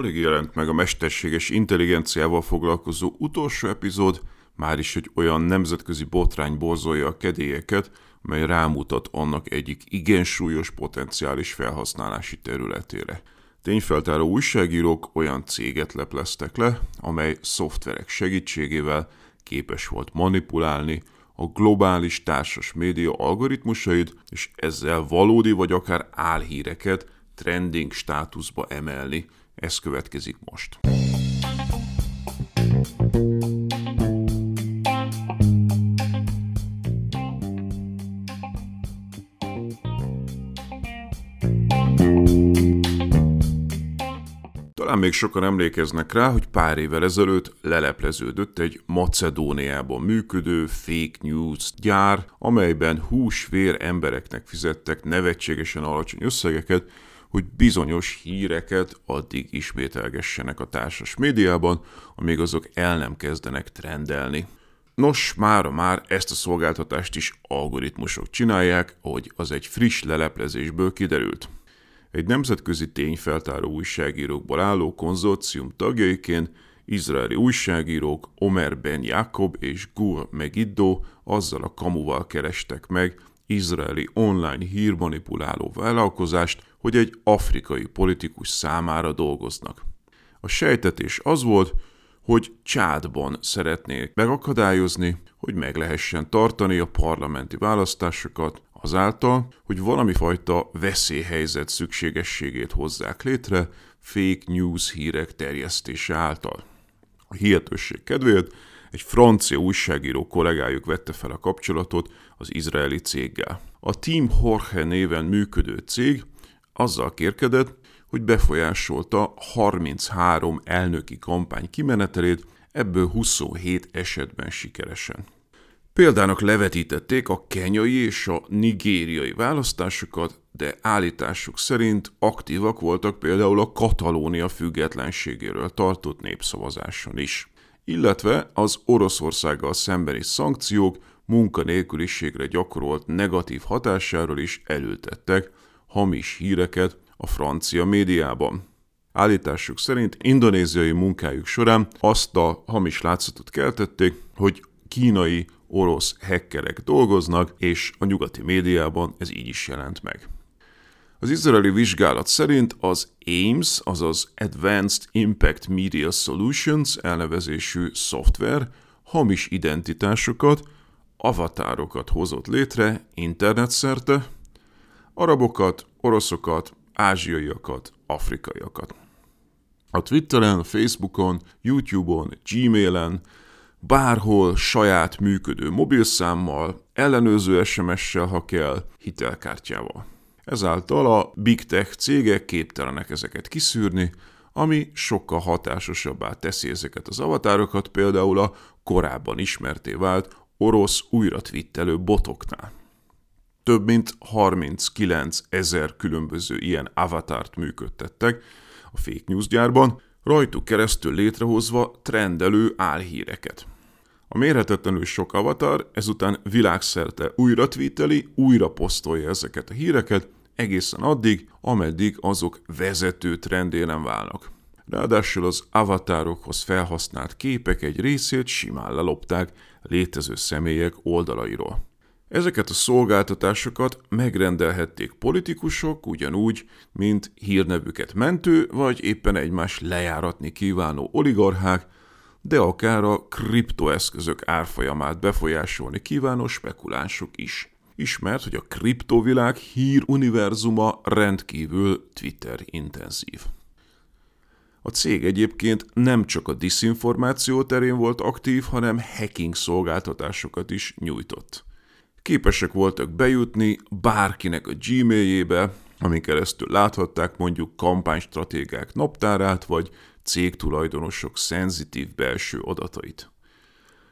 Alig jelent meg a mesterséges intelligenciával foglalkozó utolsó epizód, már is egy olyan nemzetközi botrány borzolja a kedélyeket, mely rámutat annak egyik igen súlyos potenciális felhasználási területére. Tényfeltáró újságírók olyan céget lepleztek le, amely szoftverek segítségével képes volt manipulálni a globális társas média algoritmusait, és ezzel valódi vagy akár álhíreket trending státuszba emelni. Ez következik most. Talán még sokan emlékeznek rá, hogy pár évvel ezelőtt lelepleződött egy Macedóniában működő fake news gyár, amelyben húsvér embereknek fizettek nevetségesen alacsony összegeket, hogy bizonyos híreket addig ismételgessenek a társas médiában, amíg azok el nem kezdenek trendelni. Nos, mára már ezt a szolgáltatást is algoritmusok csinálják, ahogy az egy friss leleplezésből kiderült. Egy nemzetközi tényfeltáró újságírókból álló konzorcium tagjaiként izraeli újságírók Omer Ben Jakob és Gur Megiddo azzal a kamuval kerestek meg izraeli online hírmanipuláló vállalkozást, hogy egy afrikai politikus számára dolgoznak. A sejtetés az volt, hogy Csádban szeretnék megakadályozni, hogy meg lehessen tartani a parlamenti választásokat, azáltal, hogy valami fajta veszélyhelyzet szükségességét hozzák létre fake news hírek terjesztése által. A hihetőség kedvéért egy francia újságíró kollégájuk vette fel a kapcsolatot az izraeli céggel. A Team Jorge néven működő cég azzal kérkedett, hogy befolyásolta 33 elnöki kampány kimenetelét, ebből 27 esetben sikeresen. Példának levetítették a kenyai és a nigériai választásokat, de állításuk szerint aktívak voltak például a Katalónia függetlenségéről tartott népszavazáson is. Illetve az Oroszországgal szembeni szankciók munkanélküliségre gyakorolt negatív hatásáról is elültettek hamis híreket a francia médiában. Állításuk szerint indonéziai munkájuk során azt a hamis látszatot keltették, hogy kínai orosz hackerek dolgoznak, és a nyugati médiában ez így is jelent meg. Az izraeli vizsgálat szerint az AIMS, azaz Advanced Impact Media Solutions elnevezésű szoftver hamis identitásokat, avatárokat hozott létre internetszerte, arabokat, oroszokat, ázsiaiakat, afrikaiakat. A Twitteren, Facebookon, YouTube-on, Gmailen, bárhol saját működő mobilszámmal, ellenőrző SMS-sel, ha kell, hitelkártyával. Ezáltal a big tech cégek képtelenek ezeket kiszűrni, ami sokkal hatásosabbá teszi ezeket az avatárokat, például a korábban ismerté vált orosz újra twittelő botoknál. Több mint 39 ezer különböző ilyen avatárt működtettek a fake news gyárban, rajtuk keresztül létrehozva trendelő álhíreket. A mérhetetlenül sok avatar ezután világszerte újra tweeteli, újra posztolja ezeket a híreket, egészen addig, ameddig azok vezető trendélen válnak. Ráadásul az avatárokhoz felhasznált képek egy részét simán lelopták létező személyek oldalairól. Ezeket a szolgáltatásokat megrendelhették politikusok ugyanúgy, mint hírnevüket mentő, vagy éppen egymás lejáratni kívánó oligarchák, de akár a kriptoeszközök árfolyamát befolyásolni kívánó spekulánsok is. Ismert, hogy a kriptovilág hír univerzuma rendkívül Twitter intenzív. A cég egyébként nem csak a diszinformáció terén volt aktív, hanem hacking szolgáltatásokat is nyújtott. Képesek voltak bejutni bárkinek a Gmailjébe, amin keresztül láthatták mondjuk kampánystratégák naptárát, vagy cégtulajdonosok szenzitív belső adatait.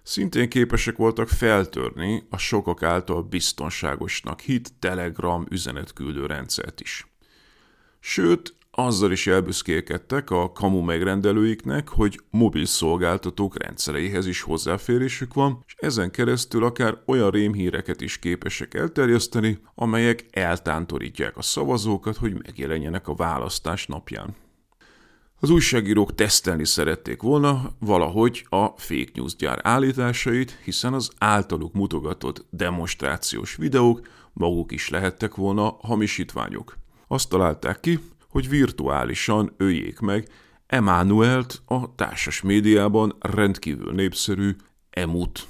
Szintén képesek voltak feltörni a sokak által biztonságosnak hit Telegram üzenetküldő rendszert is. Sőt, azzal is elbüszkélkedtek a kamu megrendelőiknek, hogy mobil szolgáltatók rendszereihez is hozzáférésük van, és ezen keresztül akár olyan rémhíreket is képesek elterjeszteni, amelyek eltántorítják a szavazókat, hogy megjelenjenek a választás napján. Az újságírók tesztelni szerették volna valahogy a fake news gyár állításait, hiszen az általuk mutogatott demonstrációs videók maguk is lehettek volna hamisítványok. Azt találták ki, hogy virtuálisan öljék meg Emmanuelt a társas médiában rendkívül népszerű Emut.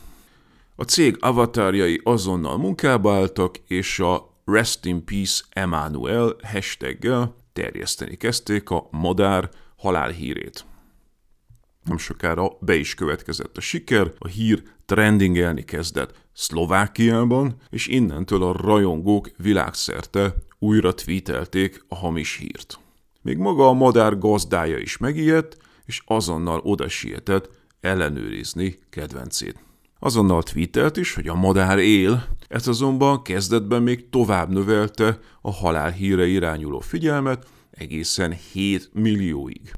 A cég avatarjai azonnal munkába álltak, és a Rest in Peace Emmanuel hashtaggel terjeszteni kezdték a madár halálhírét. Nem sokára be is következett a siker, a hír trendingelni kezdett Szlovákiában, és innentől a rajongók világszerte újra tweetelték a hamis hírt. Még maga a madár gazdája is megijedt, és azonnal oda sietett ellenőrizni kedvencét. Azonnal tweetelt is, hogy a madár él, ez azonban kezdetben még tovább növelte a halál híre irányuló figyelmet egészen 7 millióig.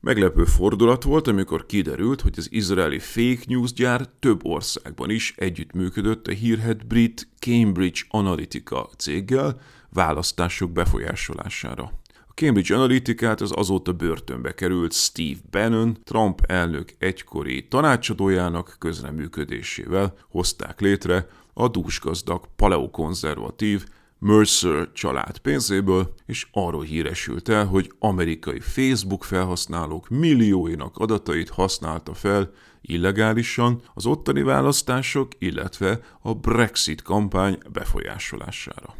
Meglepő fordulat volt, amikor kiderült, hogy az izraeli fake news gyár több országban is együttműködött a hírhet brit Cambridge Analytica céggel választások befolyásolására. A Cambridge Analytica-t az azóta börtönbe került Steve Bannon, Trump elnök egykori tanácsadójának közreműködésével hozták létre a dúsgazdag paleokonzervatív Mercer család pénzéből, és arról híresült el, hogy amerikai Facebook felhasználók millióinak adatait használta fel illegálisan az ottani választások, illetve a Brexit kampány befolyásolására.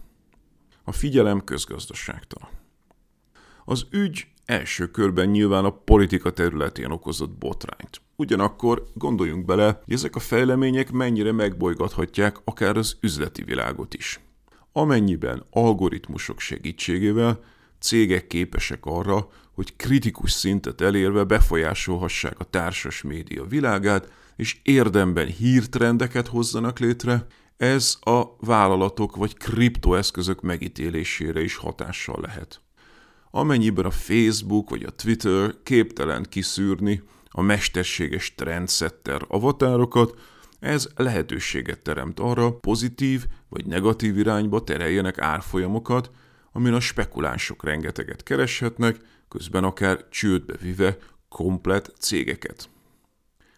A figyelem közgazdaságtalan. Az ügy első körben nyilván a politika területén okozott botrányt. Ugyanakkor gondoljunk bele, hogy ezek a fejlemények mennyire megbolygathatják akár az üzleti világot is amennyiben algoritmusok segítségével cégek képesek arra, hogy kritikus szintet elérve befolyásolhassák a társas média világát, és érdemben hírtrendeket hozzanak létre, ez a vállalatok vagy kriptoeszközök megítélésére is hatással lehet. Amennyiben a Facebook vagy a Twitter képtelen kiszűrni a mesterséges trendsetter avatárokat, ez lehetőséget teremt arra, pozitív vagy negatív irányba tereljenek árfolyamokat, amin a spekulánsok rengeteget kereshetnek, közben akár csődbe vive komplet cégeket.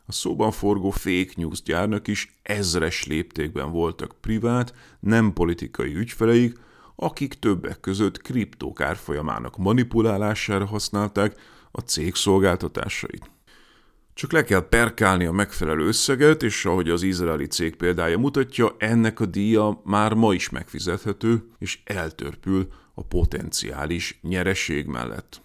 A szóban forgó fake news gyárnak is ezres léptékben voltak privát, nem politikai ügyfeleik, akik többek között kriptók árfolyamának manipulálására használták a cég szolgáltatásait. Csak le kell perkálni a megfelelő összeget, és ahogy az izraeli cég példája mutatja, ennek a díja már ma is megfizethető, és eltörpül a potenciális nyereség mellett.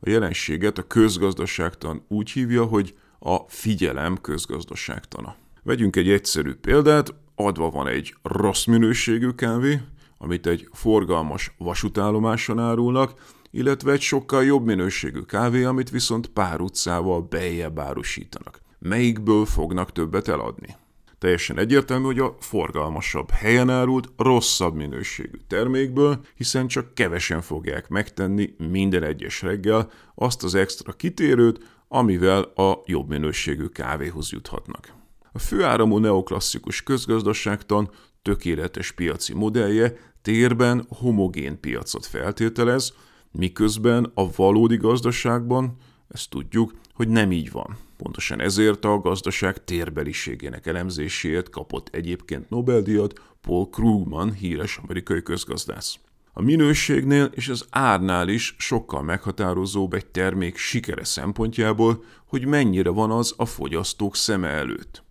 A jelenséget a közgazdaságtan úgy hívja, hogy a figyelem közgazdaságtana. Vegyünk egy egyszerű példát, adva van egy rossz minőségű kávé, amit egy forgalmas vasútállomáson árulnak, illetve egy sokkal jobb minőségű kávé, amit viszont pár utcával beljebb árusítanak. Melyikből fognak többet eladni? Teljesen egyértelmű, hogy a forgalmasabb helyen árult rosszabb minőségű termékből, hiszen csak kevesen fogják megtenni minden egyes reggel azt az extra kitérőt, amivel a jobb minőségű kávéhoz juthatnak. A főáramú neoklasszikus közgazdaságtan tökéletes piaci modellje térben homogén piacot feltételez, miközben a valódi gazdaságban Ezt tudjuk, hogy nem így van. Pontosan ezért a gazdaság térbeliségének elemzéséért kapott egyébként Nobel-díjat Paul Krugman, híres amerikai közgazdász. A minőségnél és az árnál is sokkal meghatározóbb egy termék sikere szempontjából, hogy mennyire van az a fogyasztók szeme előtt.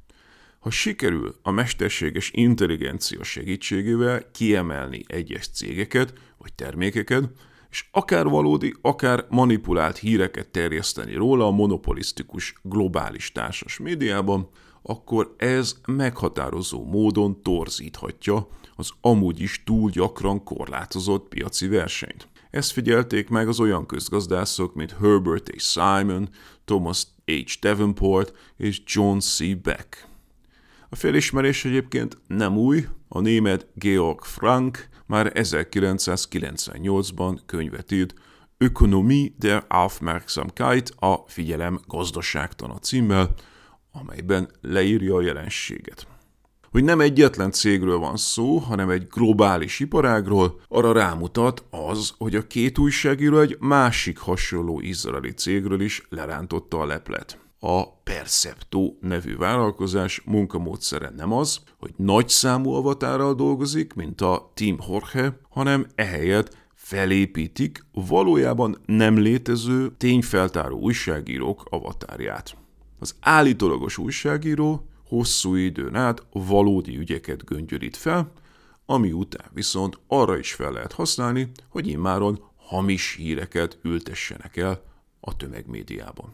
Ha sikerül a mesterséges intelligencia segítségével kiemelni egyes cégeket vagy termékeket, és akár valódi, akár manipulált híreket terjeszteni róla a monopolisztikus globális társas médiában, akkor ez meghatározó módon torzíthatja az amúgy is túl gyakran korlátozott piaci versenyt. Ezt figyelték meg az olyan közgazdászok, mint Herbert A. Simon, Thomas H. Davenport és John C. Beck. A felismerés egyébként nem új, a német Georg Frank már 1998-ban könyvet írt Ökonomie der Aufmerksamkeit, a figyelem gazdaságtana címmel, amelyben leírja a jelenséget. Hogy nem egyetlen cégről van szó, hanem egy globális iparágról, arra rámutat az, hogy a két újságíró egy másik hasonló izraeli cégről is lerántotta a leplet. A Percepto nevű vállalkozás munkamódszere nem az, hogy nagy számú avatárral dolgozik, mint a Team Jorge, hanem ehelyett felépítik valójában nem létező tényfeltáró újságírók avatárját. Az állítólagos újságíró hosszú időn át valódi ügyeket göngyörít fel, ami után viszont arra is fel lehet használni, hogy immáron hamis híreket ültessenek el a tömegmédiában.